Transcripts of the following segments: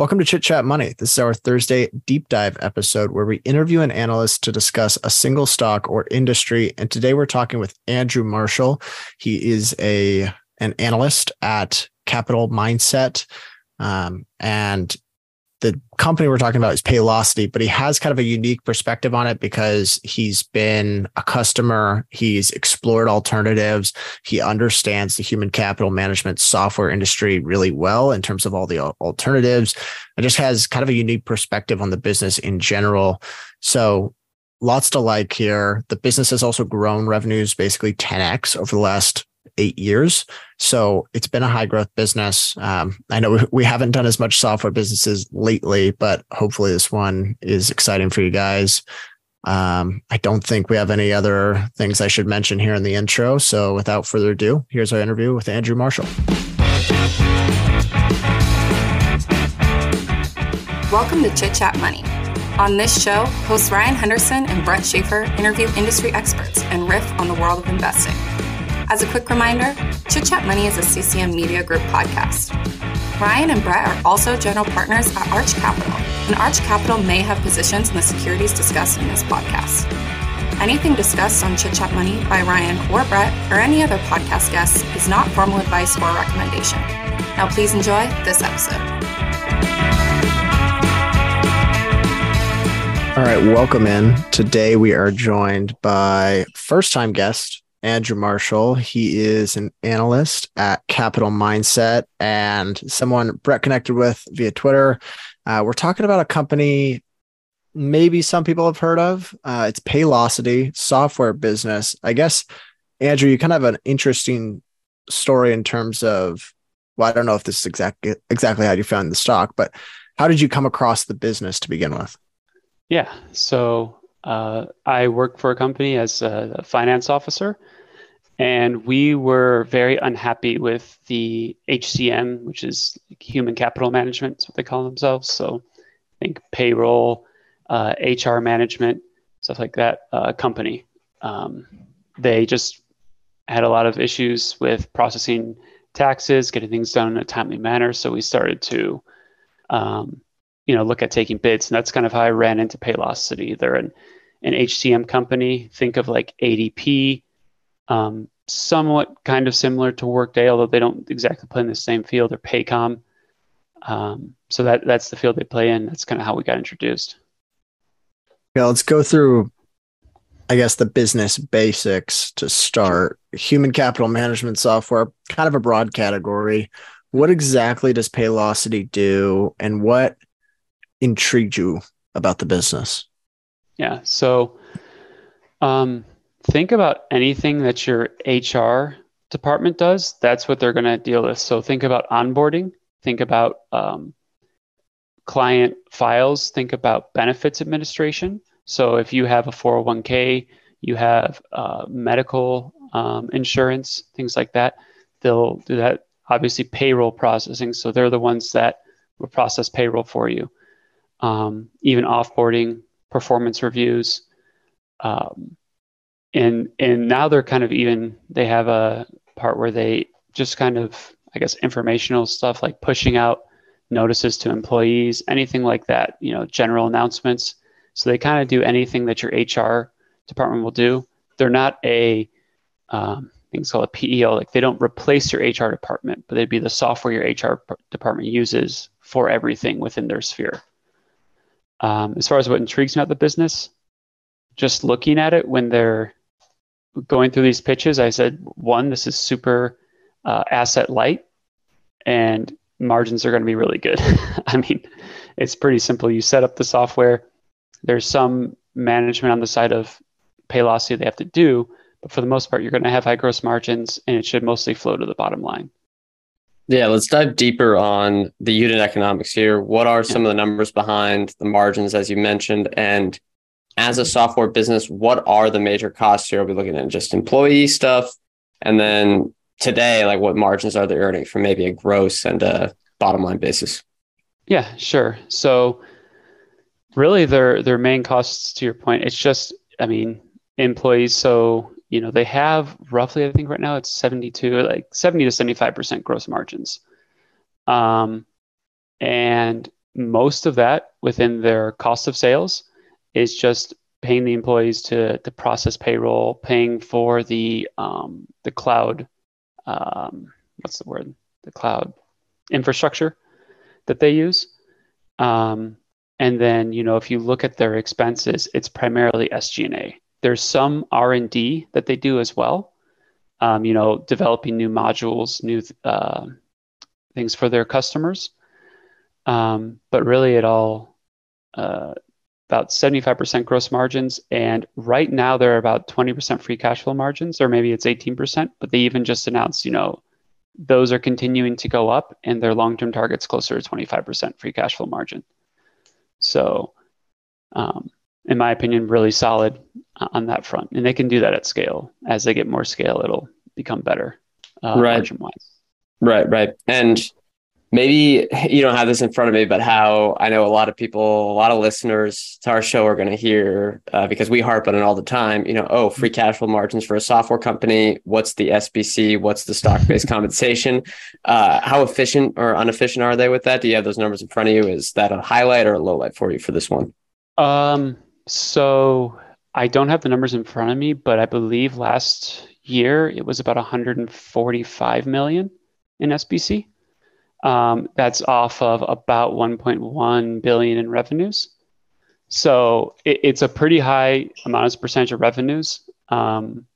Welcome to Chit Chat Money. This is our Thursday deep dive episode where we interview an analyst to discuss a single stock or industry. And today we're talking with Andrew Marshall. He is a an analyst at Capital Mindset. Um, and the company we're talking about is Paylocity, but he has kind of a unique perspective on it because he's been a customer, he's explored alternatives, he understands the human capital management software industry really well in terms of all the alternatives, and just has kind of a unique perspective on the business in general. So lots to like here. The business has also grown revenues basically 10x over the last eight years. So it's been a high growth business. Um, I know we haven't done as much software businesses lately, but hopefully this one is exciting for you guys. Um, I don't think we have any other things I should mention here in the intro. So without further ado, here's our interview with Andrew Marshall. Welcome to Chit Chat Money. On this show, hosts Ryan Henderson and Brett Schafer interview industry experts and riff on the world of investing. As a quick reminder, Chit Chat Money is a CCM Media Group podcast. Ryan and Brett are also general partners at Arch Capital, and Arch Capital may have positions in the securities discussed in this podcast. Anything discussed on Chit Chat Money by Ryan or Brett or any other podcast guests is not formal advice or recommendation. Now, please enjoy this episode. All right, welcome in. Today we are joined by first time guest Andrew Marshall. He is an analyst at Capital Mindset and someone Brett connected with via Twitter. Uh, we're talking about a company maybe some people have heard of. Uh, it's Paylocity software business. I guess, Andrew, you kind of have an interesting story in terms of, well, I don't know if this is exactly exactly how you found the stock, but how did you come across the business to begin with? Yeah. So uh, I work for a company as a finance officer, and we were very unhappy with the HCM, which is human capital management, that's what they call themselves. So I think payroll, uh, HR management, stuff like that uh, company. Um, they just had a lot of issues with processing taxes, getting things done in a timely manner. So we started to, um, you know, look at taking bids, and that's kind of how I ran into Paylocity. They're an an HCM company. Think of like ADP, um, somewhat kind of similar to Workday, although they don't exactly play in the same field. Or Paycom. Um, so that that's the field they play in. That's kind of how we got introduced. Yeah, let's go through, I guess, the business basics to start. Human capital management software, kind of a broad category. What exactly does Paylocity do, and what intrigued you about the business? Yeah. So, um, think about anything that your HR department does. That's what they're going to deal with. So think about onboarding. Think about um, client files. Think about benefits administration. So if you have a 401k, you have uh, medical um, insurance, things like that. They'll do that. Obviously, payroll processing. So they're the ones that will process payroll for you. Um, even offboarding, performance reviews. Um, and and now they're kind of even they have a part where they just kind of i guess informational stuff like pushing out notices to employees anything like that you know general announcements. So they kind of do anything that your hr department will do. They're not a um, things called a peo like they don't replace your hr department but they'd be the software your hr department uses for everything within their sphere um, as far as what intrigues me about the business just looking at it when they're going through these pitches, I said, one, this is super uh, asset light and margins are going to be really good. I mean, it's pretty simple. You set up the software, there's some management on the side of Paylocity they have to do, but for the most part, you're going to have high gross margins and it should mostly flow to the bottom line. Yeah, let's dive deeper on the unit economics here. What are some of the numbers behind the margins, as you mentioned, and as a software business, what are the major costs here? Are we looking at just employee stuff? And then today, like what margins are they earning from maybe a gross and a bottom line basis? Yeah, sure. So really their their main costs to your point, it's just, I mean, employees. So, you know, they have roughly, I think right now it's 72, like 70 to 75% gross margins. Um, and most of that within their cost of sales is just paying the employees to to process payroll, paying for the um, the cloud, um, what's the word? The cloud infrastructure that they use. Um, and then you know if you look at their expenses, it's primarily SG&A. There's some R&D that they do as well. Um, you know, developing new modules, new uh, things for their customers. Um, but really, it all uh, about 75% gross margins. And right now they're about 20% free cash flow margins, or maybe it's 18%, but they even just announced, you know, those are continuing to go up and their long-term targets closer to 25% free cash flow margin. So, um, in my opinion, really solid on that front. And they can do that at scale. As they get more scale, it'll become better uh, right. margin wise. Right, right. And maybe you don't have this in front of me, but how I know a lot of people, a lot of listeners to our show are going to hear uh, because we harp on it all the time. You know, oh, free cash flow margins for a software company. What's the SBC? What's the stock based compensation? Uh, how efficient or inefficient are they with that? Do you have those numbers in front of you? Is that a highlight or a low light for you for this one? Um, so I don't have the numbers in front of me, but I believe last year it was about 145 million in SBC. Um, that's off of about 1.1 billion in revenues. So it, it's a pretty high amount as a percentage of revenues. Um,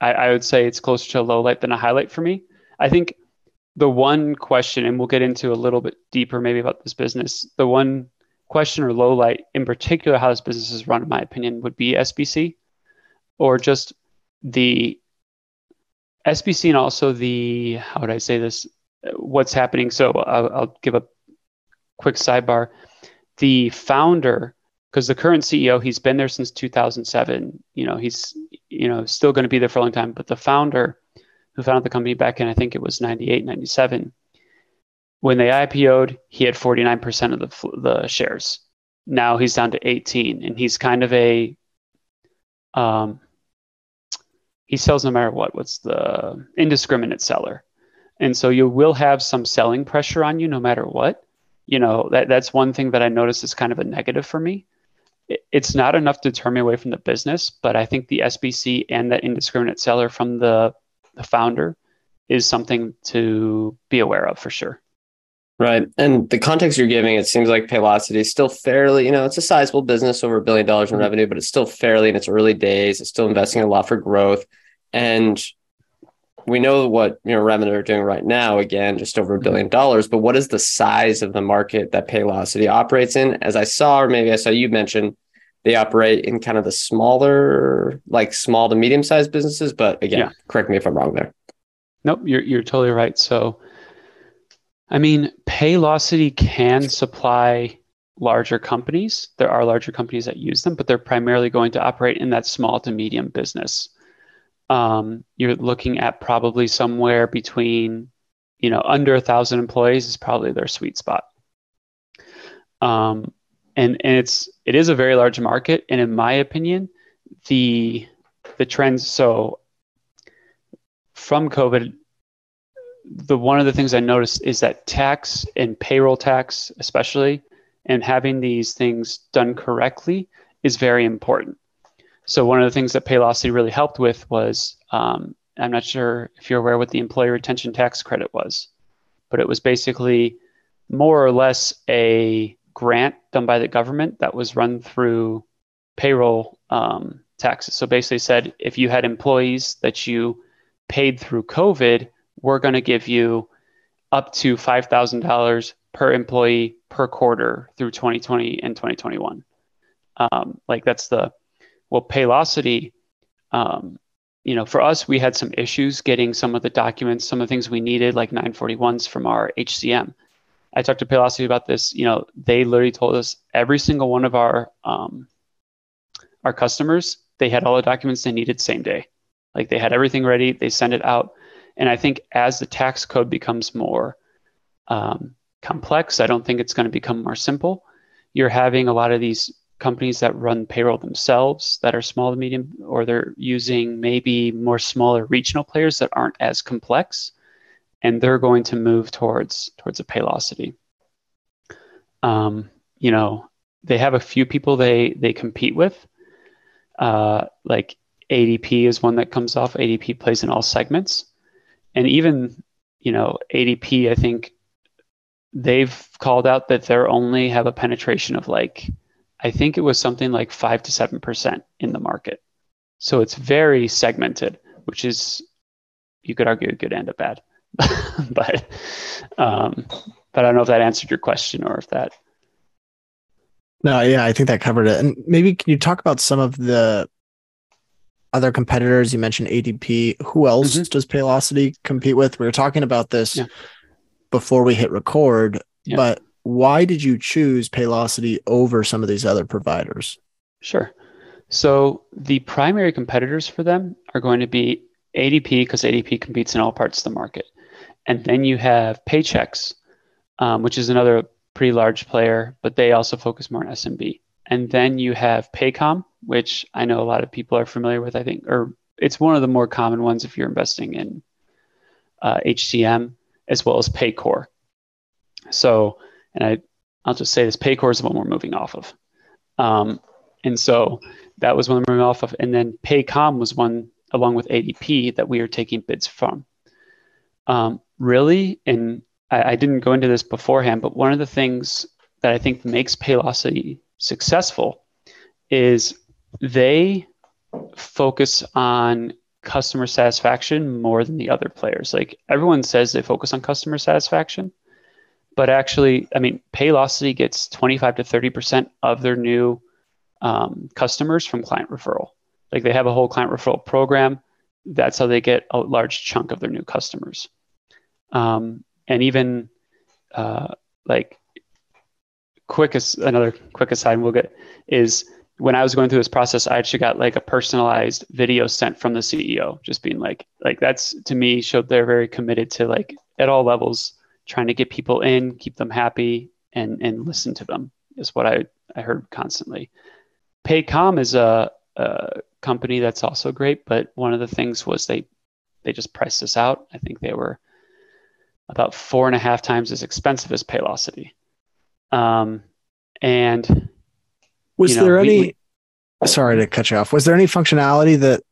I, I, would say it's closer to a low light than a highlight for me. I think the one question, and we'll get into a little bit deeper maybe about this business. The one question or low light in particular, how this business is run, in my opinion, would be SBC or just the SBC and also the how would I say this? What's happening? So I'll, I'll give a quick sidebar. The founder, because the current CEO, he's been there since 2007. You know, he's you know still going to be there for a long time. But the founder, who founded the company back in I think it was 98, 97, when they IPO'd, he had 49% of the the shares. Now he's down to 18, and he's kind of a um, he sells no matter what. What's the indiscriminate seller? And so you will have some selling pressure on you no matter what. You know, that that's one thing that I notice is kind of a negative for me. it's not enough to turn me away from the business, but I think the SBC and that indiscriminate seller from the, the founder is something to be aware of for sure. Right. And the context you're giving, it seems like Paylocity is still fairly, you know, it's a sizable business over a billion dollars in mm-hmm. revenue, but it's still fairly in its early days. It's still investing a lot for growth. And we know what you know Revenue are doing right now, again, just over a mm-hmm. billion dollars. But what is the size of the market that Paylocity operates in? As I saw, or maybe I saw you mention, they operate in kind of the smaller, like small to medium sized businesses. But again, yeah. correct me if I'm wrong there. Nope, you're you're totally right. So, I mean, Paylocity can supply larger companies. There are larger companies that use them, but they're primarily going to operate in that small to medium business um, you're looking at probably somewhere between, you know, under a thousand employees is probably their sweet spot. Um, and and it's it is a very large market, and in my opinion, the the trends. So from COVID, the one of the things I noticed is that tax and payroll tax, especially, and having these things done correctly is very important. So one of the things that Paylocity really helped with was um, I'm not sure if you're aware what the employee retention tax credit was, but it was basically more or less a grant done by the government that was run through payroll um, taxes. So basically said if you had employees that you paid through COVID, we're going to give you up to $5,000 per employee per quarter through 2020 and 2021. Um, like that's the well, Paylocity, um, you know, for us, we had some issues getting some of the documents, some of the things we needed, like 941s from our HCM. I talked to Paylocity about this. You know, they literally told us every single one of our um, our customers, they had all the documents they needed same day. Like they had everything ready, they sent it out. And I think as the tax code becomes more um, complex, I don't think it's going to become more simple. You're having a lot of these companies that run payroll themselves that are small to medium, or they're using maybe more smaller regional players that aren't as complex, and they're going to move towards towards a Paylocity. Um, you know, they have a few people they they compete with. Uh, like ADP is one that comes off. ADP plays in all segments, and even you know ADP, I think they've called out that they're only have a penetration of like, I think it was something like five to seven percent in the market. So it's very segmented, which is you could argue a good and a bad, but um, but I don't know if that answered your question or if that. No, yeah, I think that covered it. And maybe can you talk about some of the other competitors? You mentioned ADP. Who else mm-hmm. does Paylocity compete with? We were talking about this yeah. before we hit record, yeah. but why did you choose Paylocity over some of these other providers? Sure. So the primary competitors for them are going to be ADP because ADP competes in all parts of the market. And then you have Paychex, um, which is another pretty large player, but they also focus more on SMB. And then you have Paycom, which I know a lot of people are familiar with, I think, or it's one of the more common ones if you're investing in uh, HCM, as well as Paycor. So, and I, I'll just say this Paycor is the one we're moving off of. Um, and so that was one we're moving off of. And then Paycom was one along with ADP that we are taking bids from. Um, really, and I, I, didn't go into this beforehand, but one of the things that I think makes Paylocity successful is they focus on customer satisfaction more than the other players. Like everyone says they focus on customer satisfaction, but actually, I mean, Paylocity gets 25 to 30% of their new um, customers from client referral. Like they have a whole client referral program. That's how they get a large chunk of their new customers. Um, and even uh, like quickest another quick aside we'll get is when I was going through this process, I actually got like a personalized video sent from the CEO, just being like, like that's to me showed they're very committed to like at all levels trying to get people in, keep them happy, and and listen to them is what I I heard constantly. Paycom is a, a company that's also great, but one of the things was they they just priced us out. I think they were about four and a half times as expensive as Paylocity. Um, and was you know, there any? We, we, sorry to cut you off. Was there any functionality that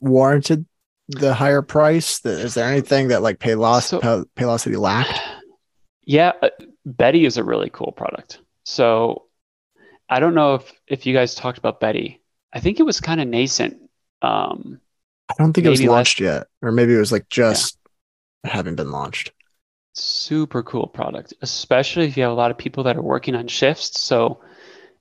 warranted the higher price? That, is there anything that like Payloc- so, Paylocity lacked? Yeah, Beti is a really cool product. So I don't know if if you guys talked about Beti. I think it was kind of nascent. Um, I don't think it was launched last, yet, or maybe it was like just yeah. having been launched. Super cool product, especially if you have a lot of people that are working on shifts. So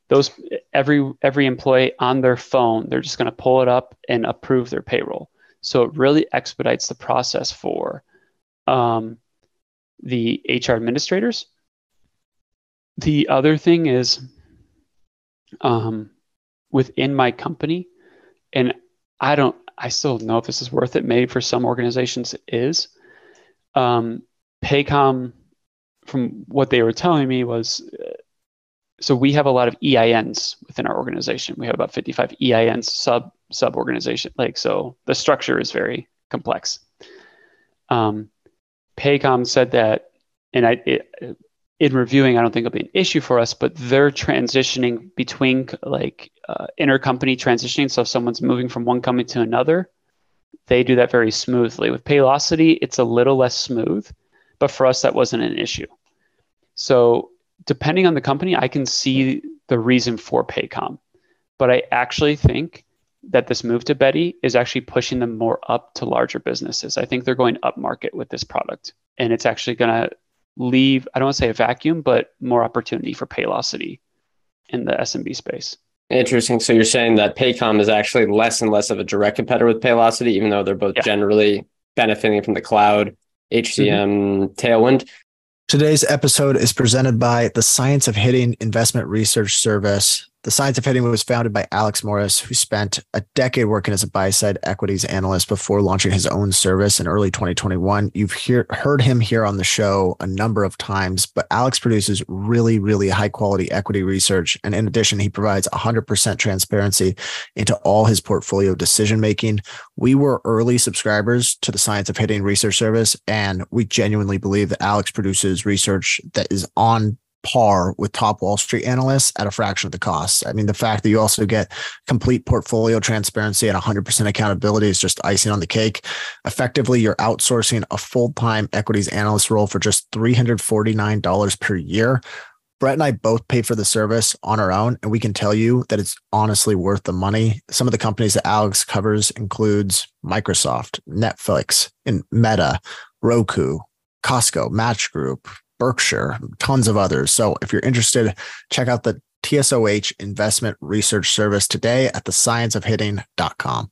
those every every employee on their phone, they're just going to pull it up and approve their payroll. So it really expedites the process for um, the HR administrators. The other thing is um, within my company, and I don't, I still don't know if this is worth it. Maybe for some organizations it is. Um, Paycom, from what they were telling me, was so we have a lot of EINs within our organization. We have about 55 EINs sub sub organization. Like so, the structure is very complex. Um, Paycom said that, and I it, in reviewing, I don't think it'll be an issue for us, but they're transitioning between like uh, intercompany transitioning. So if someone's moving from one company to another, they do that very smoothly. With Paylocity, it's a little less smooth, but for us, that wasn't an issue. So depending on the company, I can see the reason for Paycom, but I actually think that this move to Beti is actually pushing them more up to larger businesses. I think they're going up market with this product, and it's actually going to leave, I don't want to say a vacuum, but more opportunity for Paylocity in the SMB space. Interesting. So you're saying that Paycom is actually less and less of a direct competitor with Paylocity, even though they're both yeah. generally benefiting from the cloud HCM mm-hmm. tailwind. Today's episode is presented by the Science of Hitting Investment Research Service. The Science of Hitting was founded by Alex Morris, who spent a decade working as a buy side equities analyst before launching his own service in early 2021. You've hear, heard him here on the show a number of times, but Alex produces really, really high quality equity research. And in addition, he provides 100% transparency into all his portfolio decision making. We were early subscribers to the Science of Hitting Research Service, and we genuinely believe that Alex produces research that is on par with top Wall Street analysts at a fraction of the cost. I mean, the fact that you also get complete portfolio transparency and 100% accountability is just icing on the cake. Effectively, you're outsourcing a full time equities analyst role for just $349 per year. Brett and I both pay for the service on our own, and we can tell you that it's honestly worth the money. Some of the companies that Alex covers includes Microsoft, Netflix, and Meta, Roku, Costco, Match Group, Berkshire, tons of others. So if you're interested, check out the TSOH investment research service today at thescienceofhitting.com.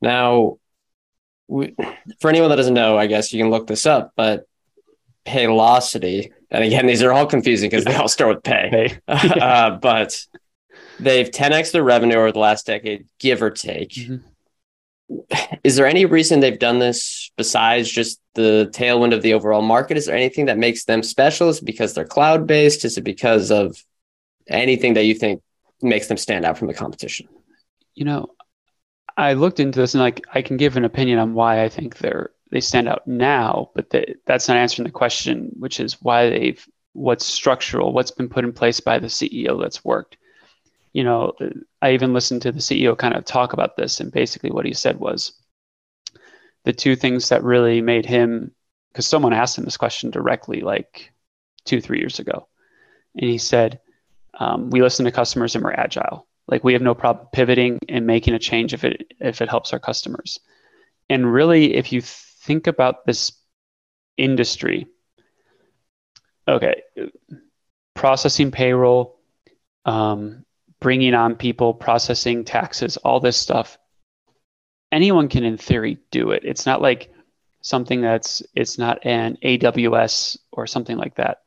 Now, we, for anyone that doesn't know, I guess you can look this up, but Paylocity, and again, these are all confusing because they all start with pay, uh, but they've 10x their revenue over the last decade, give or take. Mm-hmm. Is there any reason they've done this besides just the tailwind of the overall market? Is there anything that makes them special? Is it because they're cloud based? Is it because of anything that you think makes them stand out from the competition? You know, I looked into this and like I can give an opinion on why I think they're they stand out now, but they, that's not answering the question, which is why they've what's structural, what's been put in place by the CEO that's worked. You know, I even listened to the CEO kind of talk about this, and basically what he said was the two things that really made him because someone asked him this question directly like two three years ago, and he said, um, "We listen to customers and we're agile." Like we have no problem pivoting and making a change if it if it helps our customers. And really, if you think about this industry, okay, processing payroll, um, bringing on people, processing taxes, all this stuff, anyone can in theory do it. It's not like something that's it's not an AWS or something like that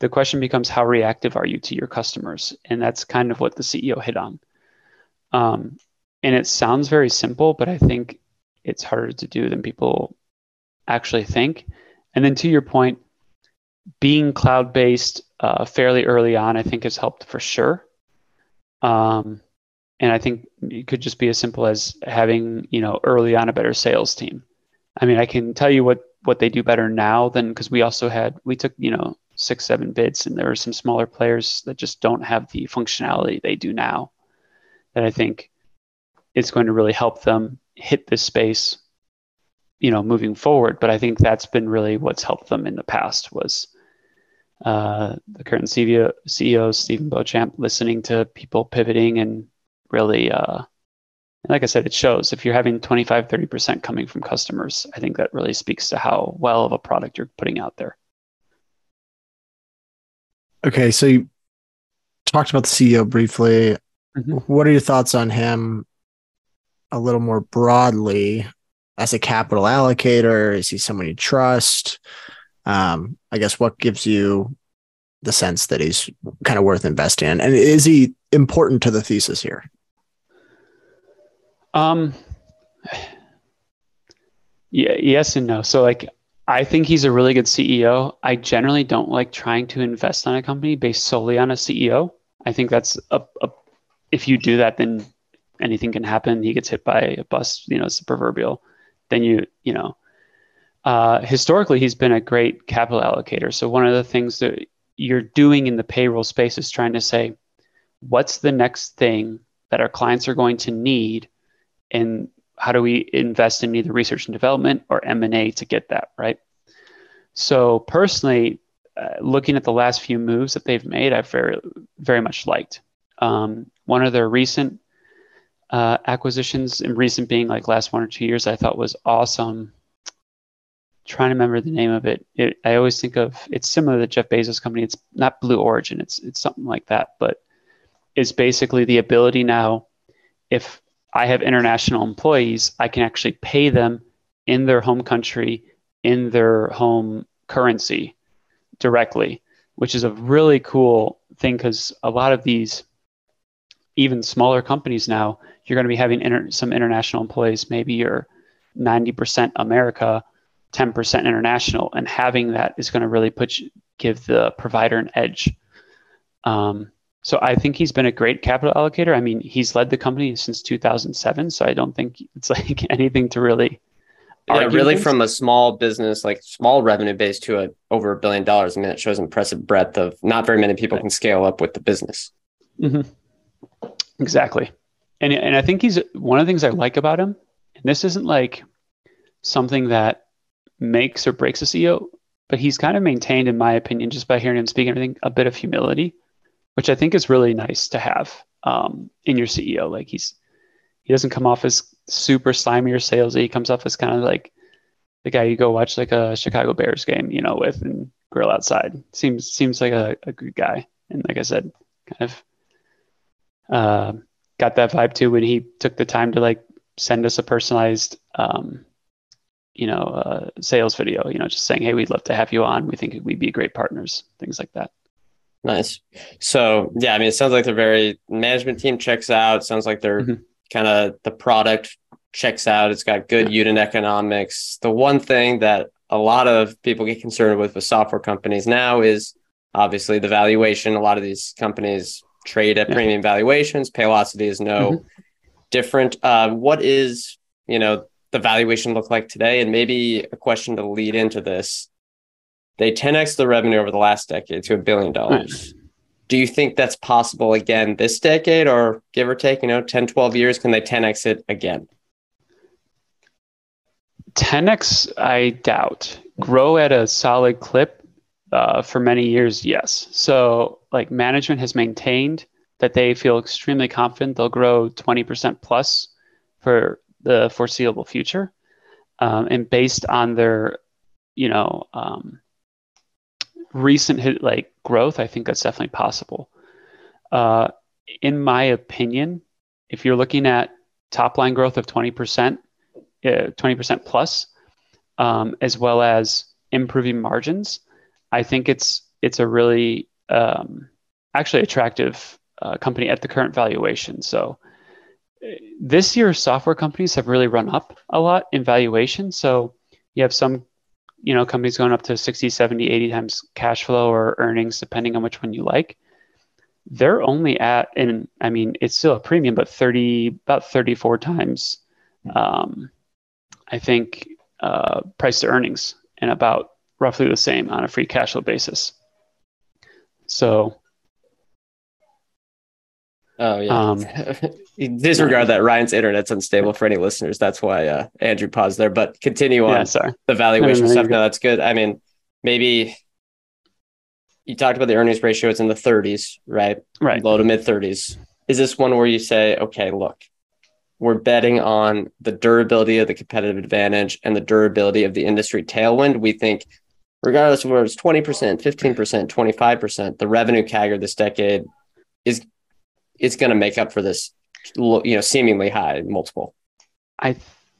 the question becomes how reactive are you to your customers? And that's kind of what the ceo hit on. Um, and it sounds very simple but i think it's harder to do than people actually think. And then to your point being cloud based uh, fairly early on i think has helped for sure. Um, and i think it could just be as simple as having you know early on a better sales team. I mean i can tell you what what they do better now than because we also had we took you know six, seven bids, and there are some smaller players that just don't have the functionality they do now. That I think it's going to really help them hit this space, you know, moving forward. But I think that's been really what's helped them in the past was uh, the current CEO, CEO Steven Beauchamp listening to people pivoting and really, uh, like I said, it shows if you're having 25, 30% coming from customers, I think that really speaks to how well of a product you're putting out there. Okay, so you talked about the CEO briefly. Mm-hmm. What are your thoughts on him a little more broadly as a capital allocator? Is he someone you trust? Um, I guess what gives you the sense that he's kind of worth investing in? And is he important to the thesis here? Um, yeah, yes and no. So like I think he's a really good CEO. I generally don't like trying to invest on a company based solely on a CEO. I think that's a, a if you do that, then anything can happen. He gets hit by a bus, you know, it's the proverbial. Then you, you know, uh, historically, he's been a great capital allocator. So one of the things that you're doing in the payroll space is trying to say, what's the next thing that our clients are going to need, and how do we invest in either research and development or m&a to get that right? So personally uh, looking at the last few moves that they've made i've very very much liked. Um, one of their recent uh, acquisitions and recent being like last one or two years i thought was awesome. Trying to remember the name of it. it i always think of it's similar to jeff bezos company. It's not blue origin. It's it's something like that. But it's basically the ability now if I have international employees, I can actually pay them in their home country, in their home currency directly. which is a really cool thing because a lot of these, even smaller companies now, you're going to be having inter- some international employees. Maybe you're 90% America, 10% international, and having that is going to really put you, give the provider an edge. Um, so I think he's been a great capital allocator. I mean, he's led the company since 2007, so I don't think it's like anything to really. Yeah, really, against. from a small business, like small revenue base to a over a billion dollars. I mean, it shows impressive breadth of not very many people can scale up with the business. Mm-hmm. Exactly, and and I think he's one of the things I like about him. And this isn't like something that makes or breaks a CEO, but he's kind of maintained, in my opinion, just by hearing him speak and everything, a bit of humility which I think is really nice to have um, in your CEO. Like he's he doesn't come off as super slimy or salesy. He comes off as kind of like the guy you go watch like a Chicago Bears game, you know, with and grill outside. Seems seems like a, a good guy. And like I said, kind of uh, got that vibe too when he took the time to like send us a personalized um, you know, uh, sales video, you know, just saying, Hey, we'd love to have you on. We think we'd be great partners, things like that. Nice. So yeah, I mean, it sounds like they're very management team checks out. Sounds like they're mm-hmm. kind of the product checks out. It's got good unit economics. The one thing that a lot of people get concerned with with software companies now is obviously the valuation. A lot of these companies trade at yeah. premium valuations. Paylocity is no mm-hmm. different. Uh, what is you know the valuation look like today? And maybe a question to lead into this they 10x the revenue over the last decade to a billion dollars. Do you think that's possible again this decade or give or take, you know, 10, 12 years? Can they 10x it again? 10x, I doubt. Grow at a solid clip uh, for many years, yes. So, like, management has maintained that they feel extremely confident they'll grow 20% plus for the foreseeable future. Um, and based on their, you know, um, recent hit, like growth, I think that's definitely possible. Uh, in my opinion, if you're looking at top line growth of 20%, uh, 20% plus, um, as well as improving margins, I think it's it's a really um, actually attractive uh, company at the current valuation. So uh, this year, software companies have really run up a lot in valuation. So you have some you know companies going up to 60 70 80 times cash flow or earnings depending on which one you like they're only at and i mean it's still a premium but 30 about 34 times um, i think uh, price to earnings and about roughly the same on a free cash flow basis. So Oh yeah. Um, Disregard that Ryan's internet's unstable for any listeners. That's why uh, Andrew paused there. But continue on yeah, sorry. the valuation no, no, no, stuff. No, that's good. I mean, maybe you talked about the earnings ratio. It's in the 30s, right? Right. Low to mid 30s. Is this one where you say, okay, look, we're betting on the durability of the competitive advantage and the durability of the industry tailwind. We think, regardless of whether it's 20%, 15%, 25%, the revenue CAGR this decade is it's going to make up for this, you know, seemingly high multiple. I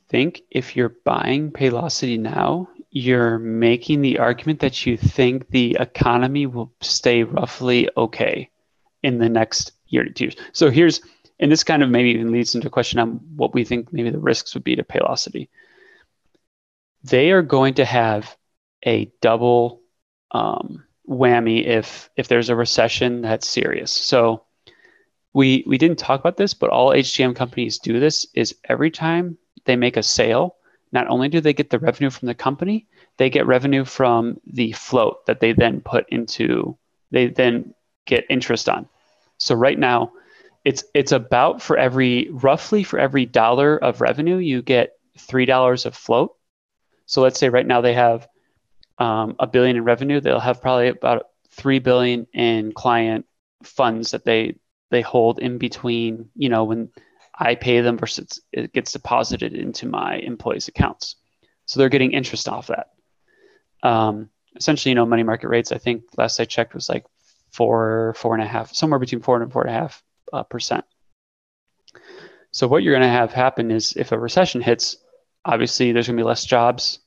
think if you're buying Paylocity now, you're making the argument that you think the economy will stay roughly okay in the next year to two years. So here's, and this kind of maybe even leads into a question on what we think maybe the risks would be to Paylocity. They are going to have a double um, whammy if if there's a recession that's serious. So we we didn't talk about this, but all HCM companies do this is every time they make a sale, not only do they get the revenue from the company, they get revenue from the float that they then put into they then get interest on. So right now, it's it's about for every roughly for every dollar of revenue, you get three dollars of float. So let's say right now they have um, a billion in revenue, they'll have probably about three billion in client funds that they they hold in between, you know, when I pay them versus it gets deposited into my employees' accounts. So they're getting interest off that. Um, essentially, you know, money market rates, I think last I checked was like four, four and a half, somewhere between four and four and a half uh, percent. So what you're going to have happen is if a recession hits, obviously there's going to be less jobs.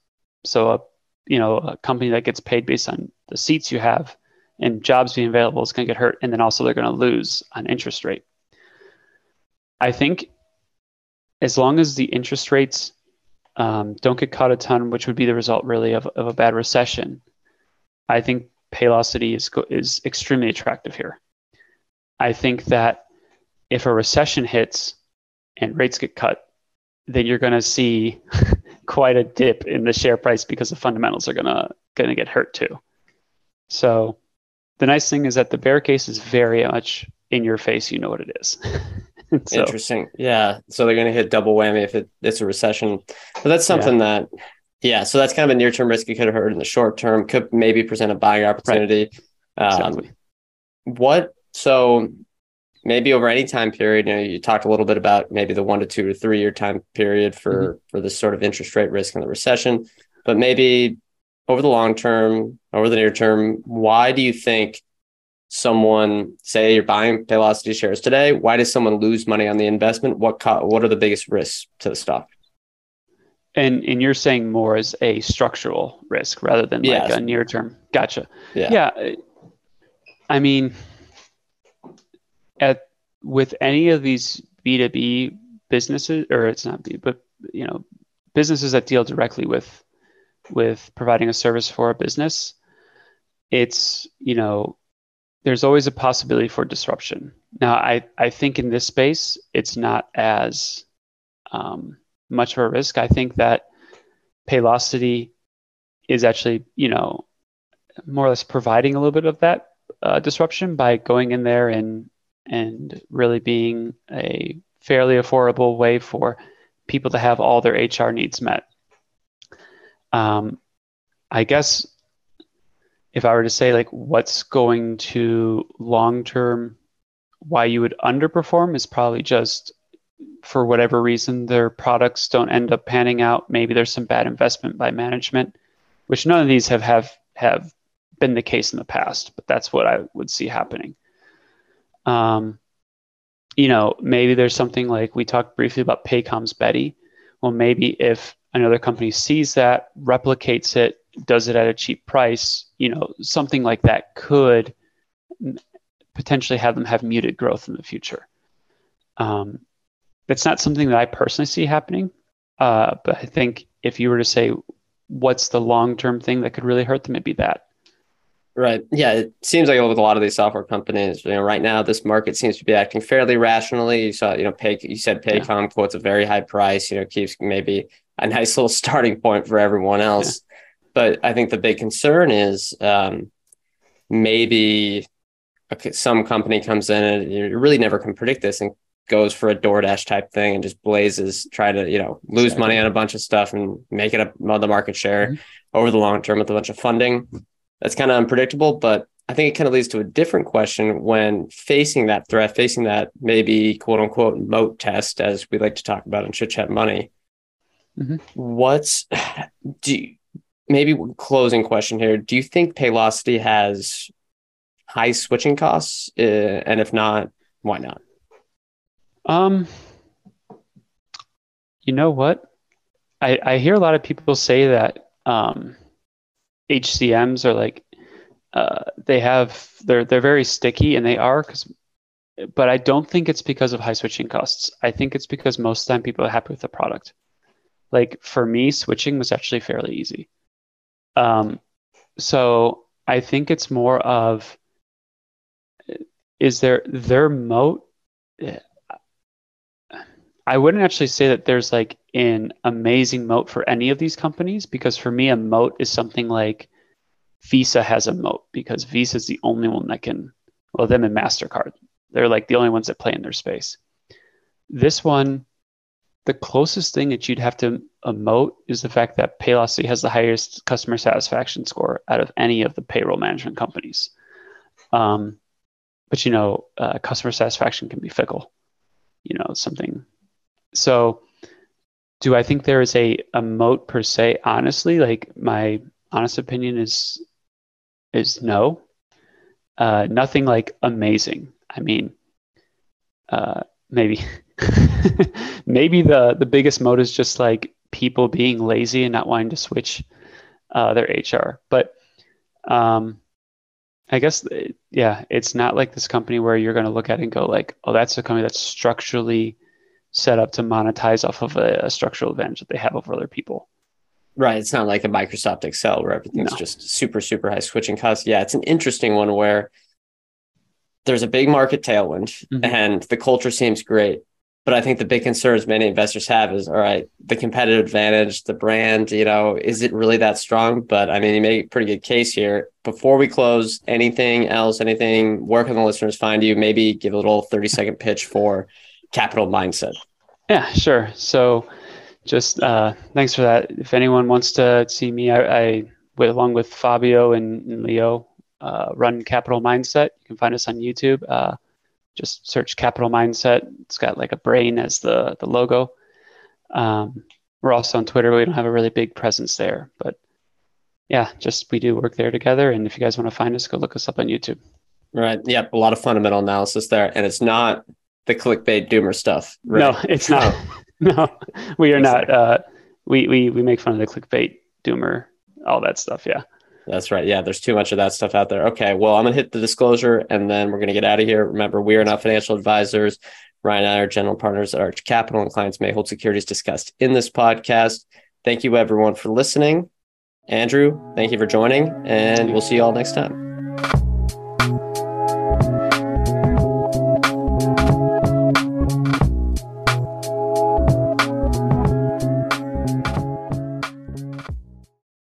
So a, you know, a company that gets paid based on the seats you have and jobs being available is going to get hurt. And then also they're going to lose on interest rate. I think as long as the interest rates um, don't get cut a ton, which would be the result really of, of a bad recession, I think Paylocity is, is extremely attractive here. I think that if a recession hits and rates get cut, then you're going to see quite a dip in the share price because the fundamentals are going to going to get hurt too. So the nice thing is that the bear case is very much in your face. You know what it is. so, Interesting. Yeah. So they're going to hit double whammy if it, it's a recession. But that's something yeah. that, yeah. So that's kind of a near term risk you could have heard in the short term. Could maybe present a buying opportunity. Right. Um, exactly. What? So maybe over any time period. You know, you talked a little bit about maybe the one to two to three year time period for mm-hmm. for this sort of interest rate risk in the recession, but maybe over the long term, over the near term, why do you think someone say you're buying Paylocity shares today? Why does someone lose money on the investment? What co- what are the biggest risks to the stock? And and you're saying more as a structural risk rather than like yes. a near term. Gotcha. Yeah. Yeah. I mean, at with any of these B2B businesses, or it's not B, but you know, businesses that deal directly with with providing a service for a business, it's you know, there's always a possibility for disruption. Now, I I think in this space, it's not as um, much of a risk. I think that Paylocity is actually you know more or less providing a little bit of that uh, disruption by going in there and and really being a fairly affordable way for people to have all their HR needs met. Um, I guess if I were to say like what's going to long term, why you would underperform is probably just for whatever reason their products don't end up panning out. Maybe there's some bad investment by management, which none of these have have have been the case in the past, but that's what I would see happening um, you know, maybe there's something like we talked briefly about Paycom's Beti. Well, maybe if another company sees that, replicates it, does it at a cheap price, you know, something like that could potentially have them have muted growth in the future. Um, that's not something that I personally see happening, uh, but I think if you were to say what's the long term thing that could really hurt them, it'd be that. Right. Yeah. It seems like with a lot of these software companies, you know, right now this market seems to be acting fairly rationally. You saw, you know, pay you said Paycom yeah. quotes a very high price, you know, keeps maybe a nice little starting point for everyone else. Yeah. But I think the big concern is um, maybe some company comes in and you really never can predict this and goes for a DoorDash type thing and just blazes, try to, you know, lose money on a bunch of stuff and make it up the market share mm-hmm. over the long term with a bunch of funding that's kind of unpredictable, but I think it kind of leads to a different question when facing that threat, facing that maybe quote unquote moat test, as we like to talk about in chit chat money. Mm-hmm. What's do you, maybe closing question here? Do you think Paylocity has high switching costs? Uh, and if not, why not? Um, you know what? I, I hear a lot of people say that um, HCMs are like uh, they have they're they're very sticky and they are because but I don't think it's because of high switching costs. I think it's because most of the time people are happy with the product. Like for me, switching was actually fairly easy. Um, so I think it's more of is there their moat. I wouldn't actually say that there's like an amazing moat for any of these companies because for me, a moat is something like Visa has a moat because Visa is the only one that can, well, them and MasterCard. They're like the only ones that play in their space. This one, the closest thing that you'd have to emote is the fact that Paylocity has the highest customer satisfaction score out of any of the payroll management companies. Um, but you know, uh, customer satisfaction can be fickle. You know, something. So, do I think there is a, moat per se? Honestly, like my honest opinion is is no. Uh, nothing like amazing. I mean, uh, maybe maybe the the biggest moat is just like people being lazy and not wanting to switch uh, their HR. But um, I guess, yeah, it's not like this company where you're going to look at it and go like, oh, that's a company that's structurally set up to monetize off of a, a structural advantage that they have over other people. Right. It's not like a Microsoft Excel where everything's no. just super, super high switching costs. Yeah, it's an interesting one where there's a big market tailwind mm-hmm. and the culture seems great. But I think the big concerns many investors have is all right, the competitive advantage, the brand, you know, is it really that strong? But I mean, you make a pretty good case here. Before we close, anything else, anything, where can the listeners find you? Maybe give a little 30 second pitch for capital mindset. Yeah, sure. So just uh, thanks for that. If anyone wants to see me, I, I along with Fabio and, and Leo, uh, run Capital Mindset. You can find us on YouTube. Uh, just search Capital Mindset. It's got like a brain as the the logo. Um, we're also on Twitter. We don't have a really big presence there, but yeah, just we do work there together. And if you guys want to find us, go look us up on YouTube. Right. Yep. A lot of fundamental analysis there, and it's not the clickbait doomer stuff. Right? No, it's not. no, we are not. Uh, we we we make fun of the clickbait doomer, all that stuff. Yeah. That's right. Yeah, there's too much of that stuff out there. Okay, well, I'm going to hit the disclosure and then we're going to get out of here. Remember, we are not financial advisors. Ryan and I are general partners at Arch Capital, and clients may hold securities discussed in this podcast. Thank you, everyone, for listening. Andrew, thank you for joining, and we'll see you all next time.